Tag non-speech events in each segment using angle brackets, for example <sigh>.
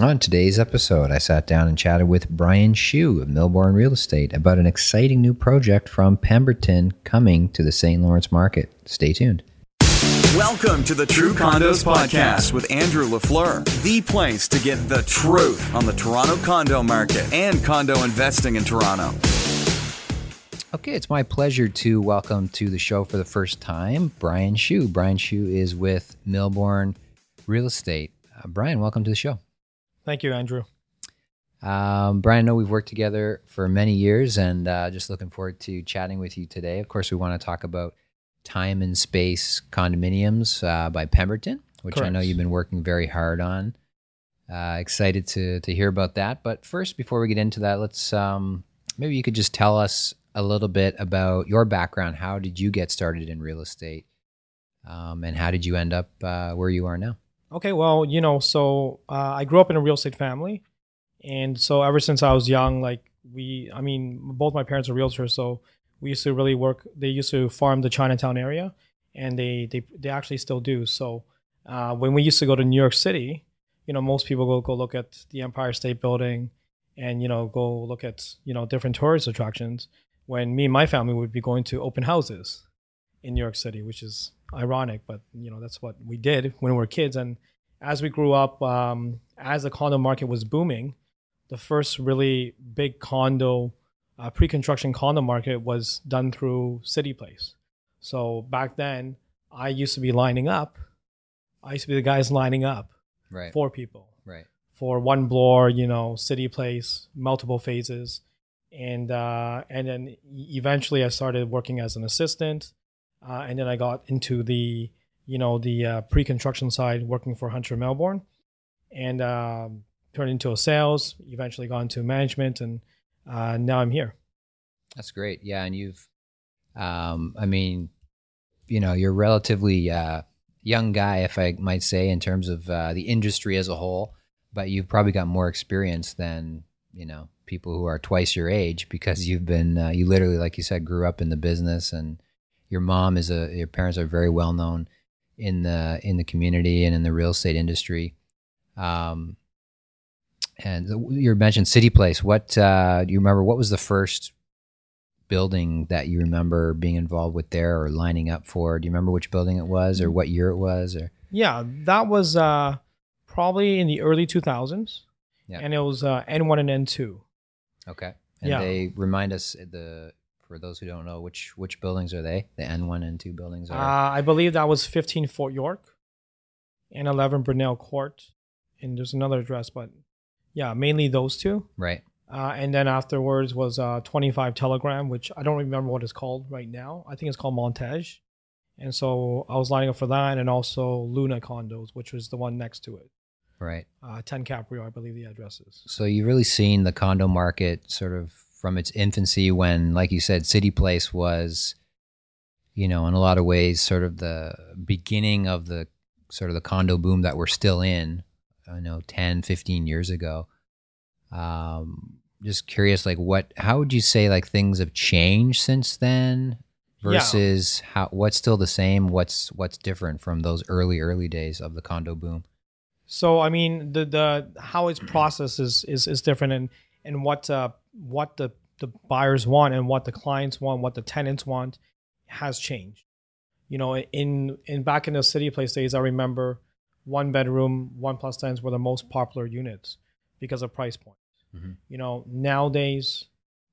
On today's episode, I sat down and chatted with Brian Shu of Milborne Real Estate about an exciting new project from Pemberton coming to the St. Lawrence market. Stay tuned. Welcome to the True Condos Podcast with Andrew LaFleur, the place to get the truth on the Toronto condo market and condo investing in Toronto. Okay, it's my pleasure to welcome to the show for the first time Brian Shu. Brian Shu is with Milborne Real Estate. Uh, Brian, welcome to the show. Thank you, Andrew. Um, Brian, I know we've worked together for many years and uh, just looking forward to chatting with you today. Of course, we want to talk about time and space condominiums uh, by Pemberton, which I know you've been working very hard on. Uh, excited to to hear about that. But first, before we get into that, let's um, maybe you could just tell us a little bit about your background. How did you get started in real estate, um, and how did you end up uh, where you are now? Okay, well, you know, so uh, I grew up in a real estate family, and so ever since I was young, like we, I mean, both my parents are realtors, so we used to really work. They used to farm the Chinatown area, and they they they actually still do. So uh, when we used to go to New York City, you know, most people go go look at the Empire State Building, and you know, go look at you know different tourist attractions. When me and my family would be going to open houses in New York City, which is ironic, but you know that's what we did when we were kids. And as we grew up, um, as the condo market was booming, the first really big condo, uh, pre-construction condo market was done through City Place. So back then, I used to be lining up. I used to be the guys lining up Right. for people right. for one bloor, you know, city place, multiple phases, and uh, and then eventually I started working as an assistant, uh, and then I got into the you know the uh, pre-construction side, working for Hunter Milborne, and um, turned into a sales. Eventually got into management, and uh, now I'm here. That's great. Yeah, and you've, um, I mean, you know, you're relatively uh, young guy, if I might say, in terms of uh, the industry as a whole. But you've probably got more experience than you know people who are twice your age because you've been, uh, you literally, like you said, grew up in the business, and your mom is a, your parents are very well known in the in the community and in the real estate industry. Um, and you mentioned City Place. What uh, do you remember? What was the first building that you remember being involved with there or lining up for? Do you remember which building it was or what year it was? Or Yeah, that was uh, probably in the early 2000s, Yeah. and it was uh, N1 and N2. okay, and Yeah. they remind us the for those who don't know which which buildings are they? The N one and two buildings Uh, are I believe that was 15 Fort York and 11 Brunel Court. And there's another address, but yeah, mainly those two. right. Uh, and then afterwards was uh, 25 Telegram, which I don't remember what it's called right now. I think it's called Montage. And so I was lining up for that and also Luna Condos, which was the one next to it. Right. Uh, 10 Capreol, I believe the address is. So you've really seen the condo market sort of from its infancy when, like you said, City Place was, you know, in a lot of ways, sort of the beginning of the sort of the condo boom that we're still in, I know 10, 15 years ago. Um, just curious, like what, how would you say like things have changed since then Yeah. versus how, what's still the same? What's, what's different from those early, early days of the condo boom? So I mean, the the how it's processed is is, is different, and and what uh, what the the buyers want and what the clients want, what the tenants want, has changed. You know, in in back in the city place days, I remember one bedroom, one plus tens were the most popular units because of price point. Mhm. You know, nowadays,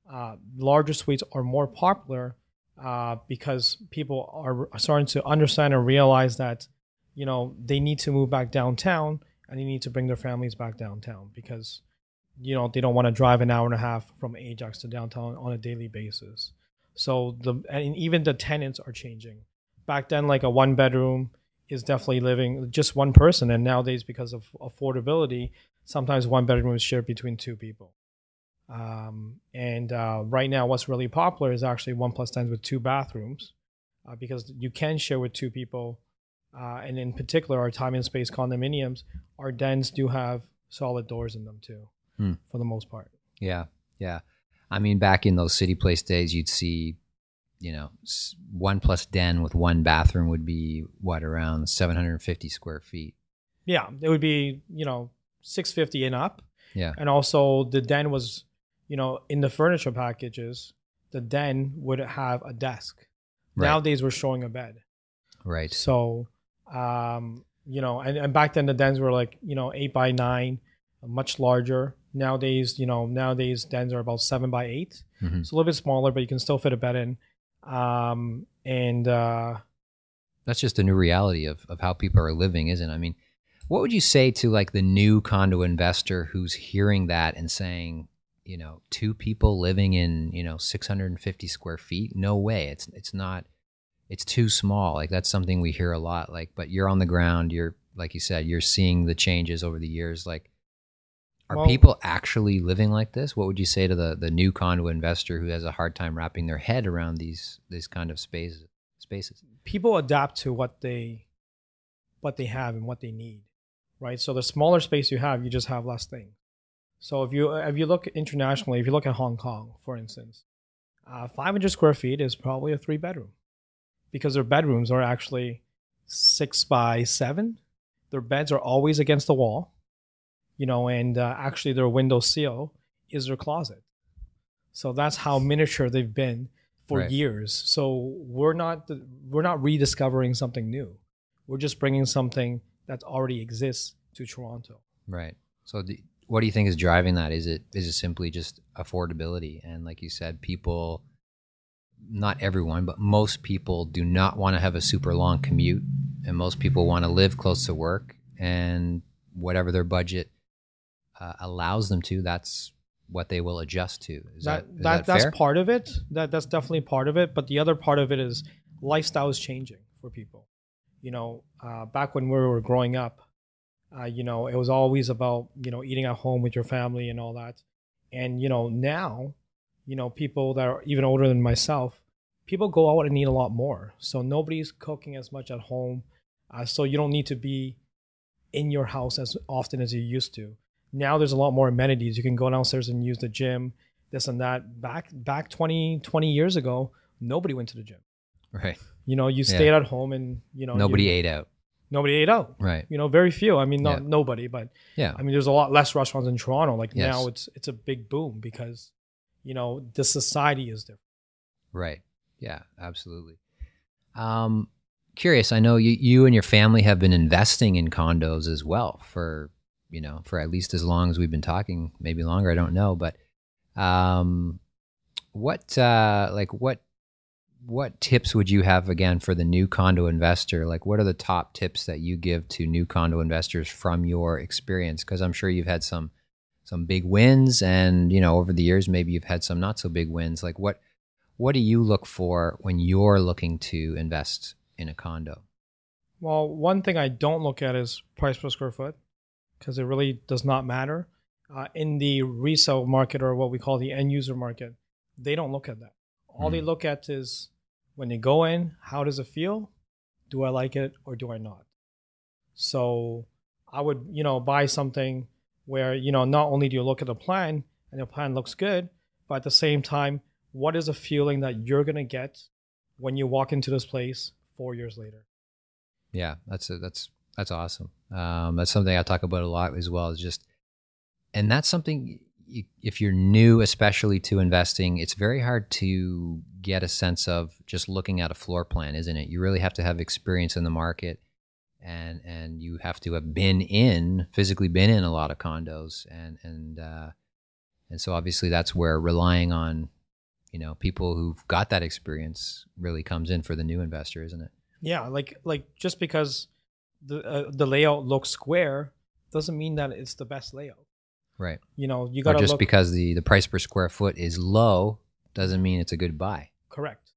uh, larger suites are more popular uh, because people are starting to understand and realize that you know they need to move back downtown and they need to bring their families back downtown because you know they don't want to drive an hour and a half from Ajax to downtown on a daily basis. So the and even the tenants are changing. Back then, like a one bedroom is definitely living just one person, and nowadays because of affordability, sometimes one bedroom is shared between two people. Um, and uh, right now, what's really popular is actually one plus tens with two bathrooms, uh, because you can share with two people. Uh, and in particular, our time and space condominiums, our dens do have solid doors in them too, Hmm. for the most part. Yeah, yeah. I mean, back in those city place days, you'd see, you know, one plus den with one bathroom would be what around seven hundred and fifty square feet. Yeah, it would be you know 650 and up. Yeah. And also the den was, you know, in the furniture packages, the den would have a desk. Right. Nowadays we're showing a bed. Right. So, um, you know, and, and back then the dens were like, you know, eight by nine, much larger. Nowadays, you know, nowadays dens are about seven by 8 Mhm. It's a little bit smaller, but you can still fit a bed in. Um, and uh, That's just a new reality of, of how people are living, isn't it? I mean, what would you say to like the new condo investor who's hearing that and saying, you know, two people living in, you know, 650 square feet? No way. It's it's not it's too small. Like that's something we hear a lot like but you're on the ground, you're like you said, you're seeing the changes over the years like are Well- people actually living like this? What would you say to the the new condo investor who has a hard time wrapping their head around these these kind of spaces spaces? people adapt to what they what they have and what they need right so the smaller space you have you just have less things so if you if you look internationally if you look at hong kong for instance uh, 500 square feet is probably a three bedroom because their bedrooms are actually six by seven their beds are always against the wall you know and uh, actually their window seal is their closet so that's how miniature they've been for Right. years. So we're not we're not rediscovering something new. We're just bringing something that already exists to Toronto. Right. So, the, what do you think is driving that? Is it is it simply just affordability? And like you said, people, not everyone, but most people do not want to have a super long commute, and most people want to live close to work, and whatever their budget uh, allows them to, that's what they will adjust to. Is that, that, is that, that that's fair? part of it. That that's definitely part of it. But the other part of it is lifestyle is changing for people. You know, uh, back when we were growing up, uh, you know, it was always about you know eating at home with your family and all that. And you know now, you know, people that are even older than myself, people go out and eat a lot more. So nobody's cooking as much at home. Uh, so you don't need to be in your house as often as you used to. Now there's a lot more amenities. You can go downstairs and use the gym, this and that. Back back 20, 20 years ago, nobody went to the gym. right. You know, you stayed at home and you know Nobody you- ate out. nobody ate out. Right. You know, very few. I mean, not Yeah. nobody, but Yeah. I mean, there's a lot less restaurants in Toronto. Like Yes. now, it's it's a big boom because you know the society is different. Right. Yeah, absolutely. Um, curious. I know you, you and your family have been investing in condos as well for, you know, for at least as long as we've been talking, maybe longer. I don't know, but, um, what, uh, like what, what tips would you have again for the new condo investor? Like, what are the top tips that you give to new condo investors from your experience? Because I'm sure you've had some, some big wins, and you know, over the years, maybe you've had some not so big wins. Like, what, what do you look for when you're looking to invest in a condo? Well, one thing I don't look at is price per square foot because it really does not matter. Uh, in the resale market or what we call the end user market, they don't look at that. All they Hmm. look at is when they go in, how does it feel? Do I like it or do I not? So I would, you know, buy something where, you know, not only do you look at the plan and the plan looks good, but at the same time, what is a feeling that you're going to get when you walk into this place four years later? Yeah, that's a, that's that's awesome. Um, that's something I talk about a lot as well. Is just, and that's something you, if you're new, especially to investing, it's very hard to get a sense of just looking at a floor plan, isn't it? You really have to have experience in the market, and and you have to have been in physically been in a lot of condos, and and uh, and so obviously that's where relying on, you know, people who've got that experience really comes in for the new investor, isn't it? Yeah, like like just because the uh, the layout looks square doesn't mean that it's the best layout. Right. You know, you got to just look because the, the price per square foot is low doesn't mean it's a good buy. correct.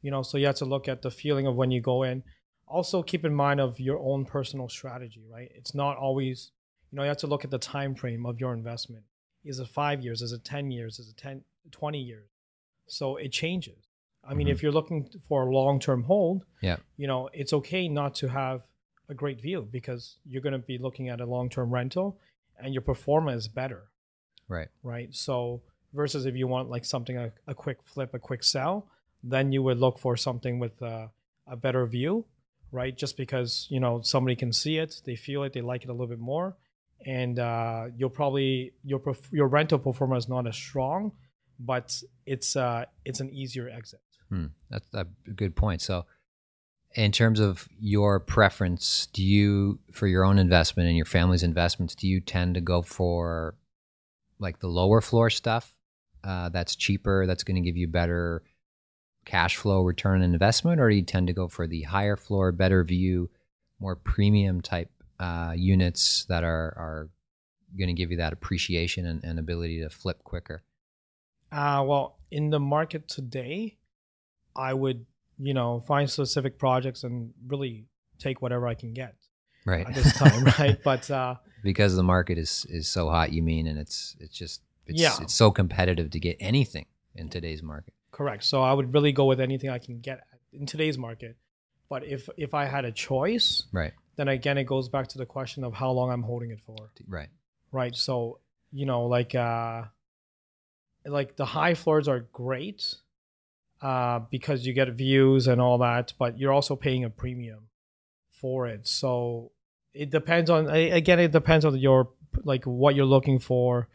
You know, so you have to look at the feeling of when you go in. Also, keep in mind of your own personal strategy, right? It's not always, you know, you have to look at the time frame of your investment. Is it five years? Is it ten years? Is it 10, 20 years? So it changes. I mean, Mhm. if you're looking for a long term hold, Yeah. you know, it's okay not to have a great view because you're going to be looking at a long term rental and your performance is better, Right. right? So, versus if you want like something, a, a quick flip, a quick sell, then you would look for something with a, a better view, right? Just because, you know, somebody can see it, they feel it, they like it a little bit more. and uh, you'll probably your perf- your rental performance is not as strong, but it's uh, it's an easier exit. Hmm. That's a good point. So, in terms of your preference, do you, for your own investment and your family's investments, do you tend to go for like the lower floor stuff uh, that's cheaper, that's going to give you better cash flow return on investment, or do you tend to go for the higher floor, better view, more premium type uh, units that are are going to give you that appreciation and, and ability to flip quicker? Uh, well, in the market today, I would you know find specific projects and really take whatever I can get Right. at this time, <laughs> right? But uh, because the market is is so hot you mean and it's it's just it's, Yeah. it's so competitive to get anything in today's market Correct. So I would really go with anything I can get in today's market. But if if I had a choice, right then again it goes back to the question of how long I'm holding it for. right Right. So, you know, like uh like the high floors are great uh because you get views and all that, but you're also paying a premium for it. So it depends on again it depends on your like what you're looking for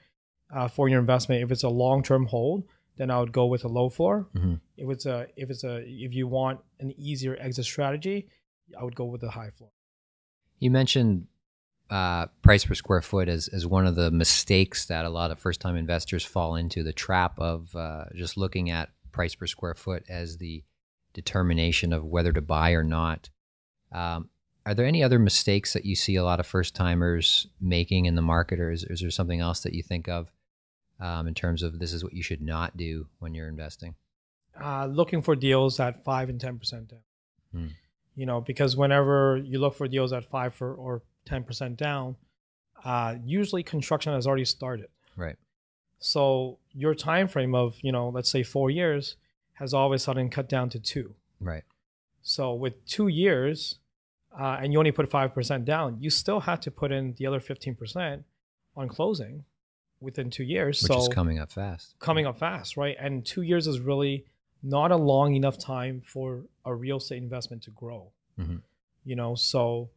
uh, for your investment. If it's a long-term hold, then I would go with a low floor. Mhm. If it's a if it's a if you want an easier exit strategy, I would go with a high floor. you mentioned uh, price per square foot as, as one of the mistakes that a lot of first time investors fall into the trap of uh, just looking at price per square foot as the determination of whether to buy or not. Um, are there any other mistakes that you see a lot of first timers making in the market, or is, is there something else that you think of um, in terms of this is what you should not do when you're investing? uh, looking for deals at five and ten percent down. Hmm. You know, because whenever you look for deals at five for, or ten percent down, uh, usually construction has already started. Right. So your time frame of you know, let's say four years, has all of a sudden cut down to two. Right. So with two years, uh, and you only put five percent down, you still have to put in the other fifteen percent on closing within two years. Which so is coming up fast. coming up fast, right? And two years is really not a long enough time for a real estate investment to grow. Mhm. You know, so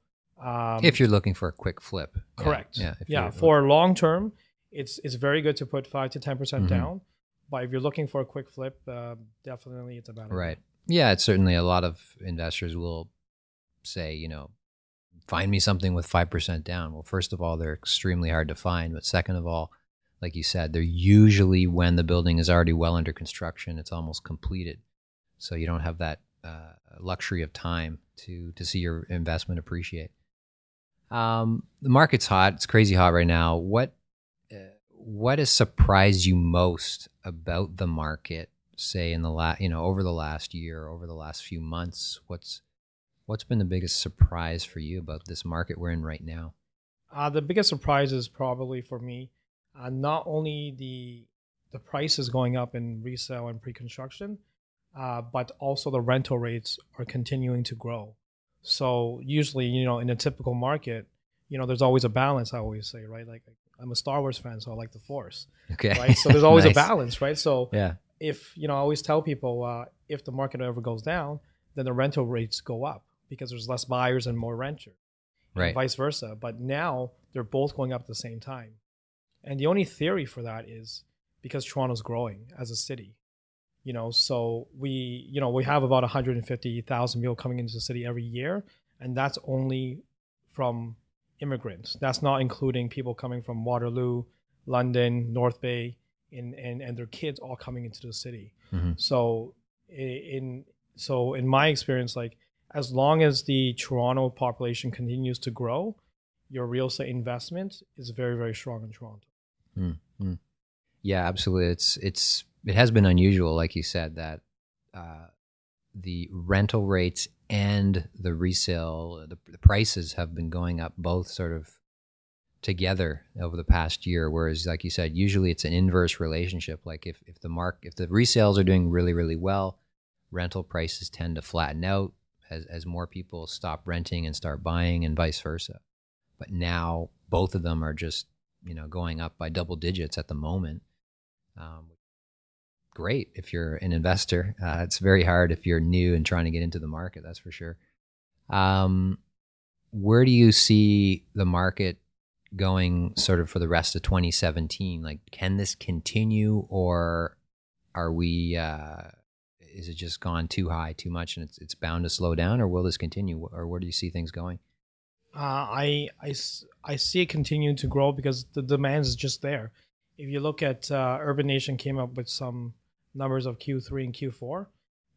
um, if you're looking for a quick flip. Correct, Yeah. if yeah, for long term, it's it's very good to put five to ten percent Mhm. down. But if you're looking for a quick flip, uh, definitely it's a better. Right. Yeah, it's certainly a lot of investors will say, you know, find me something with 5% down. Well, first of all, they're extremely hard to find. But second of all, like you said, they're usually when the building is already well under construction, it's almost completed. So you don't have that uh, luxury of time to, to see your investment appreciate. Um, the market's hot. It's crazy hot right now. What what has surprised you most about the market say in the last you know over the last year over the last few months what's what's been the biggest surprise for you about this market we're in right now Uh, the biggest surprise is probably for me, uh, not only the the prices going up in resale and pre-construction, uh, but also the rental rates are continuing to grow. So usually, you know, in a typical market, you know, there's always a balance. I always say, right? Like I'm a Star Wars fan, so I like the Force, okay right? So there's <laughs> always Nice. a balance, right? So yeah if you know, I always tell people uh, if the market ever goes down, then the rental rates go up because there's less buyers and more renters and right vice versa. But now they're both going up at the same time. And the only theory for that is because Toronto's growing as a city. You know, so we, you know, we have about 150,000 people coming into the city every year, and that's only from immigrants. That's not including people coming from Waterloo, London, North Bay, and and, and their kids all coming into the city. Mhm. So in so in my experience, like as long as the Toronto population continues to grow, your real estate investment is very very strong in Toronto. yeah absolutely it's it's it has been unusual like you said that uh the rental rates and the resale the, the prices have been going up both sort of together over the past year whereas like you said usually it's an inverse relationship. Like if, if the mark if the resales are doing really really well rental prices tend to flatten out as, as more people stop renting and start buying and vice versa. But now both of them are just you know going up by double digits at the moment um, great if you're an investor uh, it's very hard if you're new and trying to get into the market that's for sure um, where do you see the market going sort of for the rest of 2017? Like, can this continue, or are we? Uh, is it just gone too high, too much, and it's it's bound to slow down, or will this continue, or where do you see things going? Uh, I, I, I see it continuing to grow because the demand is just there. If you look at uh, Urbanation came up with some numbers of Q3 and Q4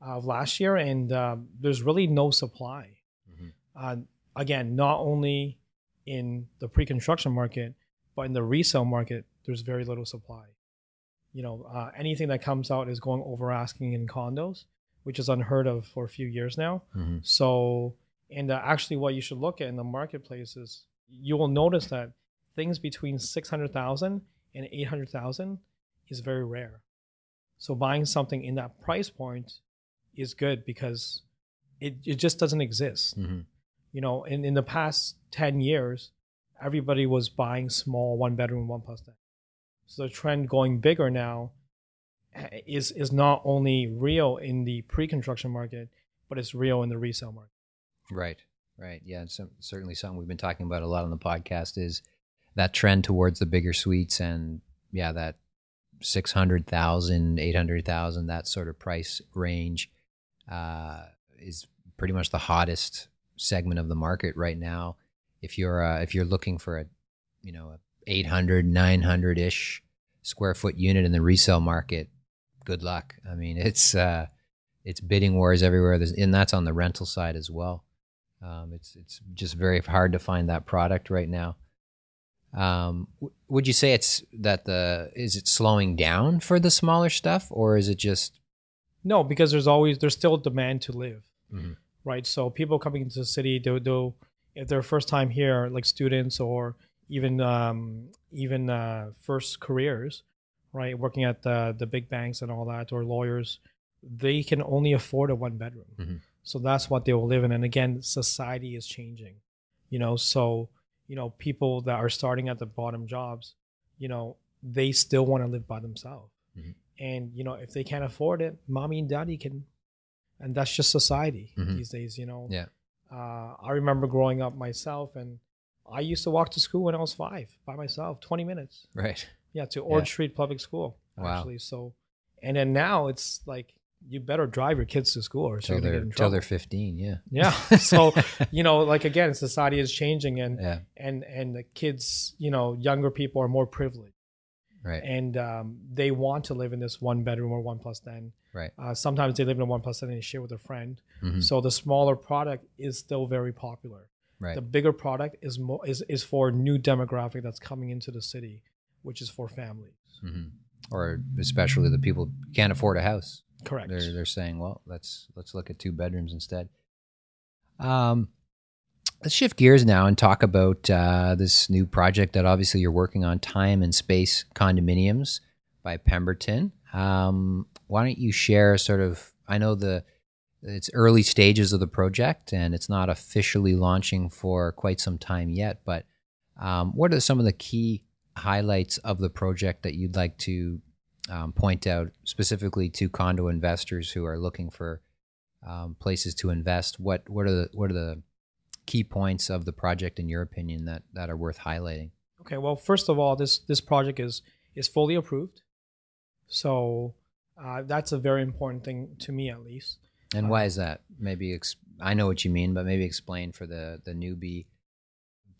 of last year, and uh, there's really no supply. Mhm. Uh, again, not only in the pre-construction market, but in the resale market, there's very little supply. You know, uh, anything that comes out is going over asking in condos, which is unheard of for a few years now. Mhm. So, and uh, actually, what you should look at in the marketplace is you will notice that things between 600,000 and 800,000 is very rare. So, buying something in that price point is good because it, it just doesn't exist. Mhm. You know, in, in the past 10 years, everybody was buying small one bedroom, one plus den. So, the trend going bigger now eh, is, is not only real in the pre construction market, but it's real in the resale market. Right, right. Yeah, and some, certainly something we've been talking about a lot on the podcast is that trend towards the bigger suites and yeah, that 600,000, 800,000, that sort of price range uh, is pretty much the hottest segment of the market right now. If you're uh, if you're looking for a you know a 800 900 ish square foot unit in the resale market, good luck. I mean, <laughs> it's uh, it's bidding wars everywhere, There's, and that's on the rental side as well. Um, it's it's just very hard to find that product right now. Um, w- would you say it's that the is it slowing down for the smaller stuff, or is it just No, because there's always there's still demand to live, Mhm. right? So people coming into the city, they'll, they'll if they're first time here, like students or even um, even uh, first careers, right, working at the the big banks and all that, or lawyers, they can only afford a one bedroom. Mhm. So that's what they will live in. And again, society is changing, you know. So you know, people that are starting at the bottom jobs, you know, they still want to live by themselves Mhm. and you know if they can't afford it mommy and daddy can and that's just society Mhm. these days you know Yeah. uh, i remember growing up myself and i used to walk to school when i was five by myself 20 minutes right? yeah to orange Yeah. street public school Wow. actually so and then now it's like you better drive your kids to school or so you're gonna they're get in till they're fifteen. Yeah. yeah so <laughs> you know like again society is changing and yeah. and and the kids you know younger people are more privileged Right. and um, they want to live in this one bedroom or one plus den. Right. Uh, sometimes they live in a one plus den and they share with a friend. Mhm. So the smaller product is still very popular. Right. The bigger product is more is, is for new demographic that's coming into the city, which is for families. hmm Or especially the people who can't afford a house. Correct. They're they're saying, well, let's let's look at two bedrooms instead. Um, let's shift gears now and talk about uh, this new project that obviously you're working on, time and space condominiums by Pemberton. Um, why don't you share sort of? I know the it's early stages of the project and it's not officially launching for quite some time yet, but um, what are some of the key highlights of the project that you'd like to um, point out specifically to condo investors who are looking for um, places to invest? What what are the what are the key points of the project in your opinion that that are worth highlighting? Okay. Well, first of all, this this project is is fully approved, so uh, that's a very important thing to me, at least. And why is that? Maybe ex- I know what you mean, but maybe explain for the the newbie.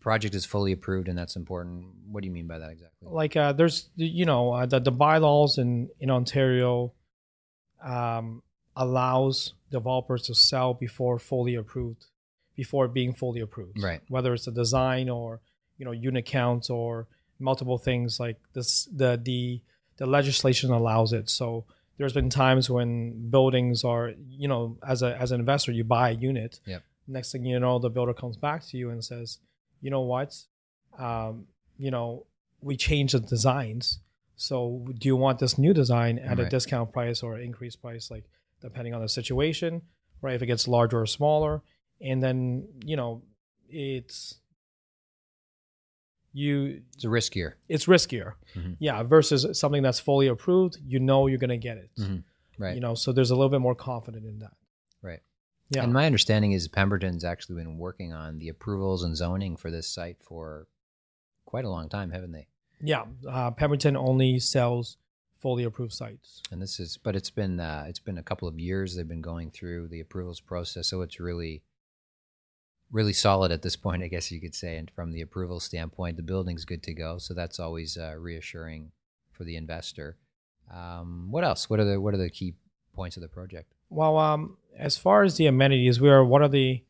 Project is fully approved, and that's important. What do you mean by that exactly? like uh, there's you know uh, the, the bylaws in in ontario um, allows developers to sell before fully approved before being fully approved Right. whether it's a design or you know unit counts or multiple things like this the the the legislation allows it so there's been times when buildings are you know as a as an investor you buy a unit Yep. next thing you know the builder comes back to you and says you know what um, you know we change the designs so do you want this new design at a discount price or increased price like depending on the situation right if it gets larger or smaller and then you know it's you It's riskier. it's riskier Mhm. yeah versus something that's fully approved you know you're going to get it Mhm. Right. you know so there's a little bit more confident in that Right. Yeah And my understanding is Pemberton's actually been working on the approvals and zoning for this site for quite a long time, haven't they? Yeah, uh, Pemberton only sells fully approved sites. And this is, but it's been uh, it's been a couple of years they've been going through the approvals process, so it's really really solid at this point, I guess you could say. And from the approval standpoint, the building's good to go, so that's always uh, reassuring for the investor. Um, what else? What are the what are the key points of the project? Well, um, as far as the amenities, we are one of the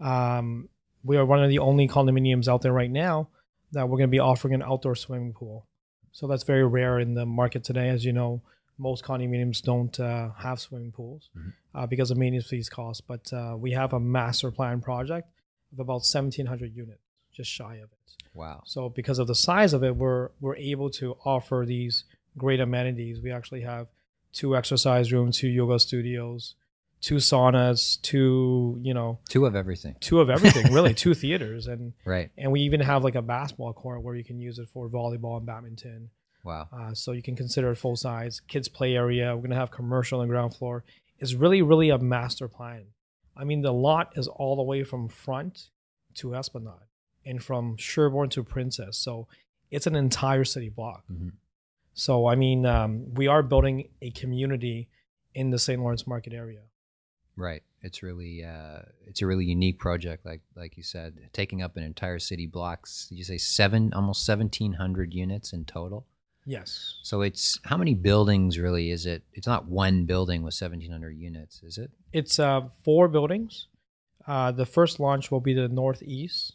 um, we are one of the only condominiums out there right now that we're going to be offering an outdoor swimming pool. So that's very rare in the market today, as you know. Most condominiums don't uh, have swimming pools Mhm. uh, because of maintenance fees costs. But uh, we have a master plan project of about 1,700 units, just shy of it. Wow. So because of the size of it, we're we're able to offer these great amenities. We actually have two exercise rooms, two yoga studios, two saunas, two you know Two of everything. two of everything really, <laughs> two theaters, and Right. and we even have like a basketball court where you can use it for volleyball and badminton. Wow. Uh, so you can consider it full size. Kids play area. We're gonna have commercial on the ground floor. It's really really a master plan. I mean the lot is all the way from front to Esplanade and from Sherbourne to Princess. So it's an entire city block. Mhm. So I mean um, we are building a community in the St. Lawrence Market area. Right. It's really uh, it's a really unique project, like like you said, taking up an entire city blocks. Did you say seven, almost seventeen hundred units in total? Yes. So it's how many buildings really is it? It's not one building with seventeen hundred units, is it? It's uh, four buildings. Uh, the first launch will be the northeast,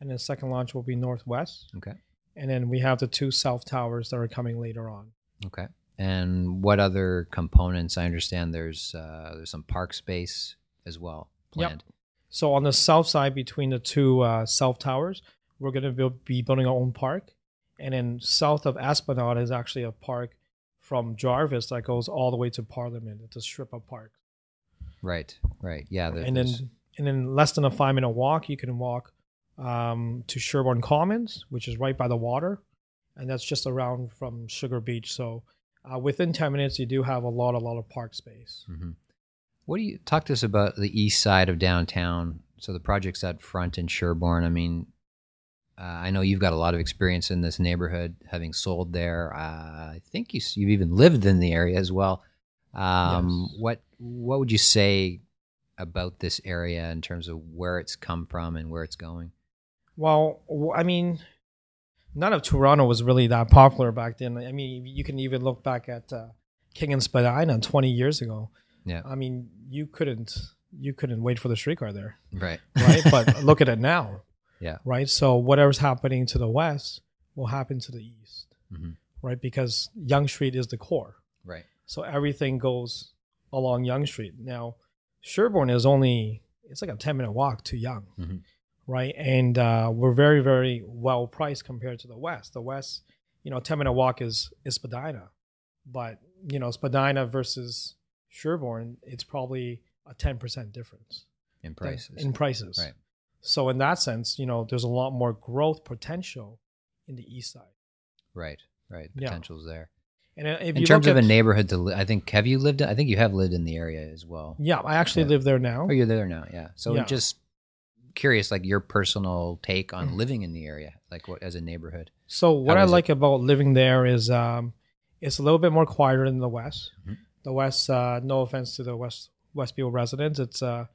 and the second launch will be northwest. Okay. And then we have the two south towers that are coming later on. Okay. And what other components? I understand there's uh, there's some park space as well Yep. planned. So on the south side, between the two uh, south towers, we're going to be building our own park. And then south of Esplanade is actually a park from Jarvis that goes all the way to Parliament. It's a strip of park. Right. Right. Yeah. and there's- then and then less than a five minute walk, you can walk um, to Sherbourne Commons, which is right by the water, and that's just around from Sugar Beach. So uh, within ten minutes, you do have a lot, a lot of park space. Mhm. What do you talk to us about the east side of downtown? So the project's out front in Sherbourne. I mean, uh, I know you've got a lot of experience in this neighborhood, having sold there. Uh, I think you, you've even lived in the area as well. Um, Yes. What What would you say about this area in terms of where it's come from and where it's going? Well, I mean, none of Toronto was really that popular back then. I mean, you can even look back at uh, King and Spadina 20 years ago. Yeah. I mean, you couldn't you couldn't wait for the streetcar there. Right. right? but <laughs> look at it now. Yeah. Right. So whatever's happening to the west will happen to the east, Mhm. right? Because Yonge Street is the core. Right. So everything goes along Yonge Street. Now, Sherbourne is only it's like a ten minute walk to Yonge, Mhm. Right? And uh, we're very very well priced compared to the west. The west, you know, ten minute walk is is Spadina, but you know, Spadina versus Sherbourne, it's probably a ten percent difference In prices. in prices. Right. So in that sense, you know, there's a lot more growth potential in the east side. right. Right. Yeah. Potential's there. And uh, if in terms of a neighborhood to li- I think have you lived I think you have lived in the area as well. yeah, I actually Yeah. live there now. Oh, you're there now, yeah. So Yeah. just curious, like your personal take Mm. on living in the area, like what as a neighborhood. So what I is it? like about living there is um, it's a little bit more quieter than the west. Mhm. The west, uh, no offense to the west Westfield residents, it's uh,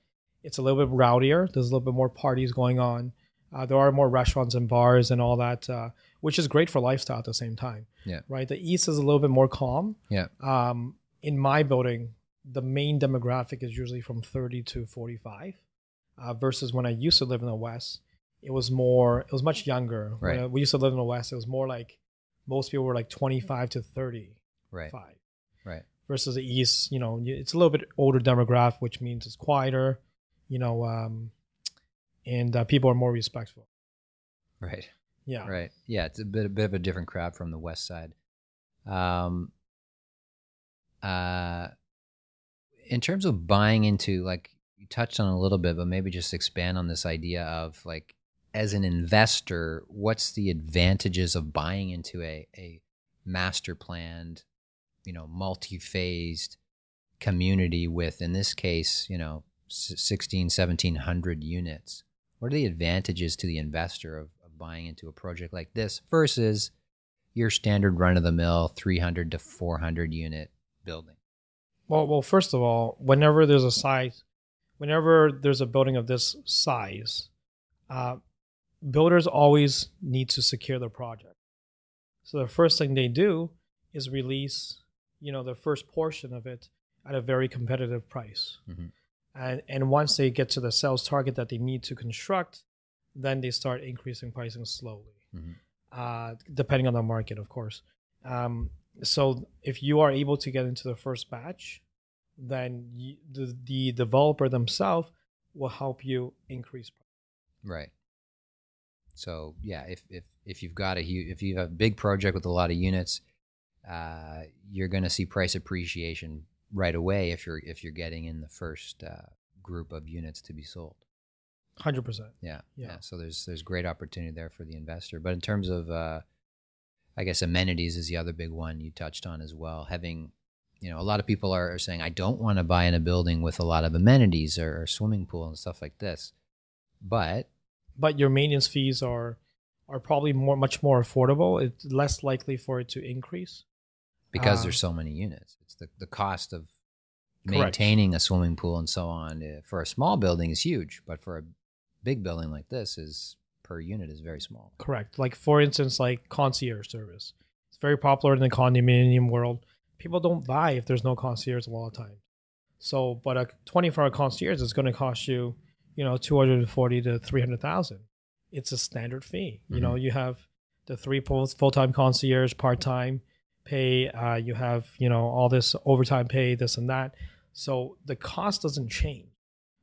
it's a little bit rowdier. There's a little bit more parties going on. Uh, there are more restaurants and bars and all that, uh, which is great for lifestyle at the same time. Yeah. Right. The east is a little bit more calm. Yeah. Um, in my building, the main demographic is usually from 30 to 45, uh, versus when I used to live in the west, it was more, it was much younger. When Right. I- we used to live in the west, it was more like most people were like 25 to 35, Right. Right. versus the east. You know, it's a little bit older demographic, which means it's quieter. You know, um, and uh, people are more respectful. Right. Yeah. Right. Yeah, it's a bit a bit of a different crowd from the west side. Um uh in terms of buying into like you touched on a little bit, but maybe just expand on this idea of like as an investor, what's the advantages of buying into a, a master planned, you know, multi-phased community with, in this case, you know, s- 16, 1700 units? What are the advantages to the investor of, of buying into a project like this versus your standard run of the mill 300 to 400 unit building? Well, well, first of all, whenever there's a size, whenever there's a building of this size, uh, builders always need to secure their project. So the first thing they do is release, you know, the first portion of it at a very competitive price. Mhm. And and once they get to the sales target that they need to construct, then they start increasing pricing slowly, Mhm. uh, depending on the market, of course. Um, so if you are able to get into the first batch, then you, the the developer themselves will help you increase. price. Right. So yeah, if if if you've got a if you have a big project with a lot of units, uh, you're going to see price appreciation right away if you're if you're getting in the first uh, group of units to be sold. Hundred percent. Yeah, yeah. Yeah. So there's there's great opportunity there for the investor. But in terms of, uh, I guess amenities is the other big one you touched on as well. Having, you know, a lot of people are, are saying I don't want to buy in a building with a lot of amenities or, or swimming pool and stuff like this, but But your maintenance fees are are probably more much more affordable. It's less likely for it to increase. because Uh, there's so many units. It's the, the cost of Correct. maintaining a swimming pool and so on. uh, For a small building is huge, but for a big building like this is per unit is very small. Correct. Like for instance, like concierge service. It's very popular in the condominium world. People don't buy if there's no concierge a lot of times. So, but a 24 hour concierge is going to cost you, you know, 240 to 300,000. It's a standard fee. You know, you have the three full time concierge, part time pay. Uh, you have, you know, all this overtime pay, this and that. So the cost doesn't change.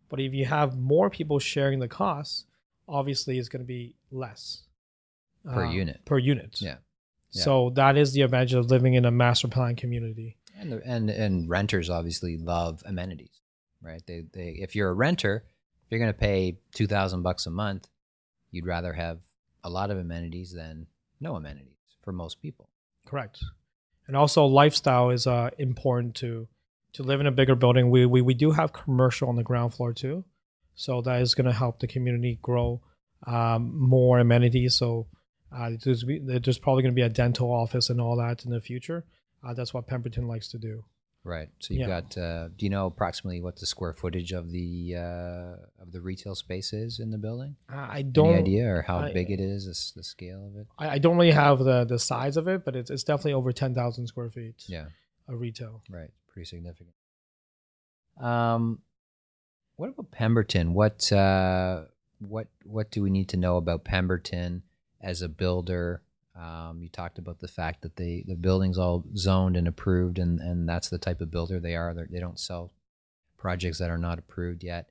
But if you have more people sharing the costs, obviously it's going to be less Per uh, unit. Per unit. Yeah. Yeah. So that is the advantage of living in a master plan community. And the, and and renters obviously love amenities, right? They they if you're a renter, if you're going to pay 2000 bucks a month, you'd rather have a lot of amenities than no amenities for most people. Correct. And also lifestyle is uh, important to to live in a bigger building. We, we we do have commercial on the ground floor too, so that is going to help the community grow um, more amenities. So uh, there's there's probably going to be a dental office and all that in the future. Uh, that's what Pemberton likes to do. Right. So you've Yeah. got. Uh, do you know approximately what the square footage of the uh, of the retail space is in the building? I I don't Any idea or how I- big it is? This, the scale of it? I, I don't really have the the size of it, but it's it's definitely over ten thousand square feet. Yeah. of retail. Right. Pretty significant. Um, what about Pemberton? What uh, what what do we need to know about Pemberton as a builder? Um, you talked about the fact that they the building's all zoned and approved, and and that's the type of builder they are. They're, they don't sell projects that are not approved yet.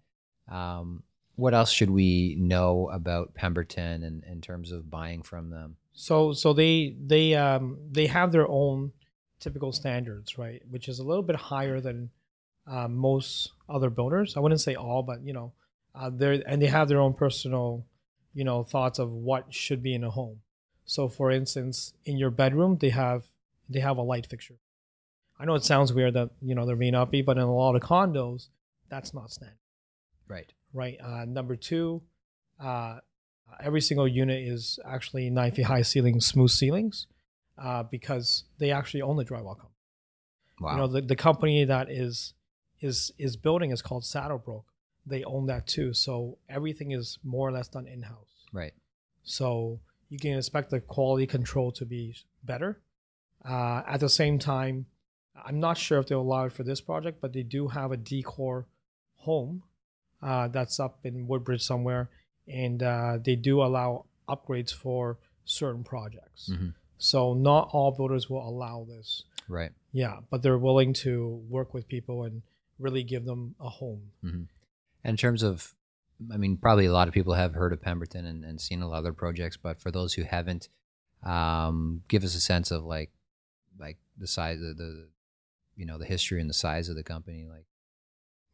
Um, what else should we know about Pemberton in, in terms of buying from them? So so they they um they have their own typical standards, right? Which is a little bit higher than uh, most other builders. I wouldn't say all, but you know, uh, they and they have their own personal, you know, thoughts of what should be in a home. So for instance, in your bedroom, they have they have a light fixture. I know it sounds weird that you know there may not be, but in a lot of condos, that's not standard Right. right? Uh, number two, uh, every single unit is actually nine feet high ceiling, smooth ceilings, uh, because they actually own the drywall company. Wow. You know, the, the company that is is is building is called Saddlebrook. They own that too, so everything is more or less done in house. right. So you can expect the quality control to be better. Uh, at the same time, I'm not sure if they'll allow it for this project, but they do have a decor home uh, that's up in Woodbridge somewhere, and uh, they do allow upgrades for certain projects. Mhm. So not all builders will allow this. Right. Yeah, but they're willing to work with people and really give them a home. And in terms of, I mean, probably a lot of people have heard of Pemberton and, and seen a lot of their projects, but for those who haven't, um, give us a sense of like, like the size of the, you know, the history and the size of the company. Like,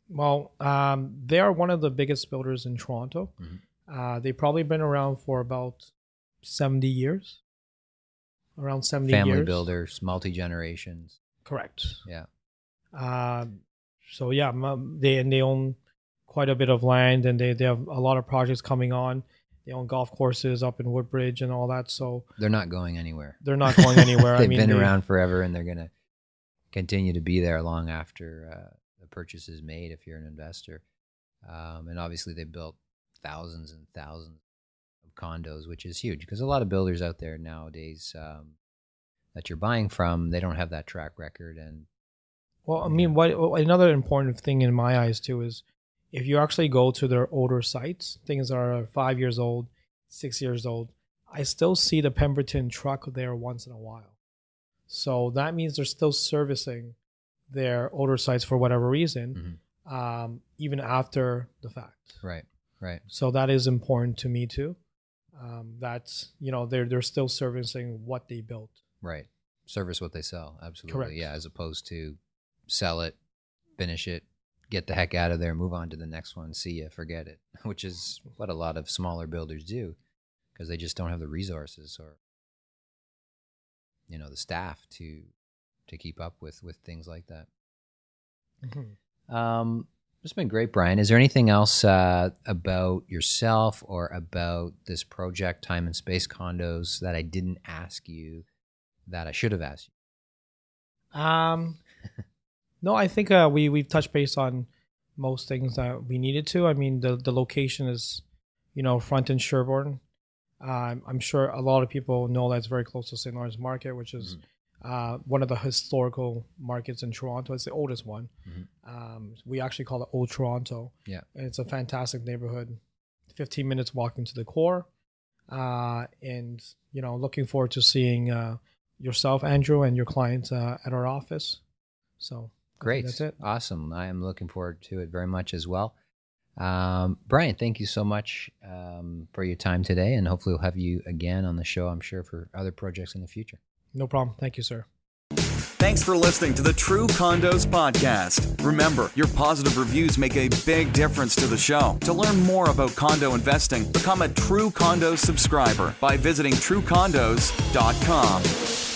Well, um, they are one of the biggest builders in Toronto. Mhm. Uh, they've probably been around for about 70 years. Around 70 family years. builders, multi generations. Correct. Yeah. Um, so yeah, they and they own quite a bit of land, and they, they have a lot of projects coming on. they own golf courses up in Woodbridge and all that. So They're not going anywhere. they're not going anywhere. <laughs> They've I mean, been they- around forever, and they're gonna continue to be there long after uh, the purchase is made. If you're an investor, um, and obviously they built thousands and thousands of condos, which is huge because a lot of builders out there nowadays um, that you're buying from, they don't have that track record, and Well, I mean, what- another important thing in my eyes too is if you actually go to their older sites, things that are five years old, six years old, I still see the Pemberton truck there once in a while. So that means they're still servicing their older sites for whatever reason, um, even after the fact. right, right, So that is important to me too. Um, that's you know they're they're still servicing what they built. right. Service what they sell, absolutely, Correct. yeah. As opposed to sell it, finish it, get the heck out of there, move on to the next one, see ya, forget it, <laughs> which is what a lot of smaller builders do because they just don't have the resources or you know the staff to to keep up with with things like that. Um, it's been great, Brian. Is there anything else uh, about yourself or about this project, Time and Space Condos, that I didn't ask you that I should have asked you? Um, no, I think uh, we we've touched base on most things that we needed to. I mean, the the location is, you know, front in Sherbourne. Um, I'm sure a lot of people know that's very close to St. Lawrence Market, which is uh, one of the historical markets in Toronto. It's the oldest one. Mhm. Um, we actually call it Old Toronto. Yeah. and it's a fantastic neighborhood. 15 minutes walking to the core, uh, and you know, looking forward to seeing uh, yourself, Andrew, and your clients uh, at our office. So Great. That's it. Awesome. I am looking forward to it very much as well. Um, Brian, thank you so much um, for your time today, and hopefully we'll have you again on the show, I'm sure, for other projects in the future. No problem. Thank you, sir. Thanks for listening to the True Condos podcast. Remember, your positive reviews make a big difference to the show. To learn more about condo investing, become a True Condos subscriber by visiting truecondos.com.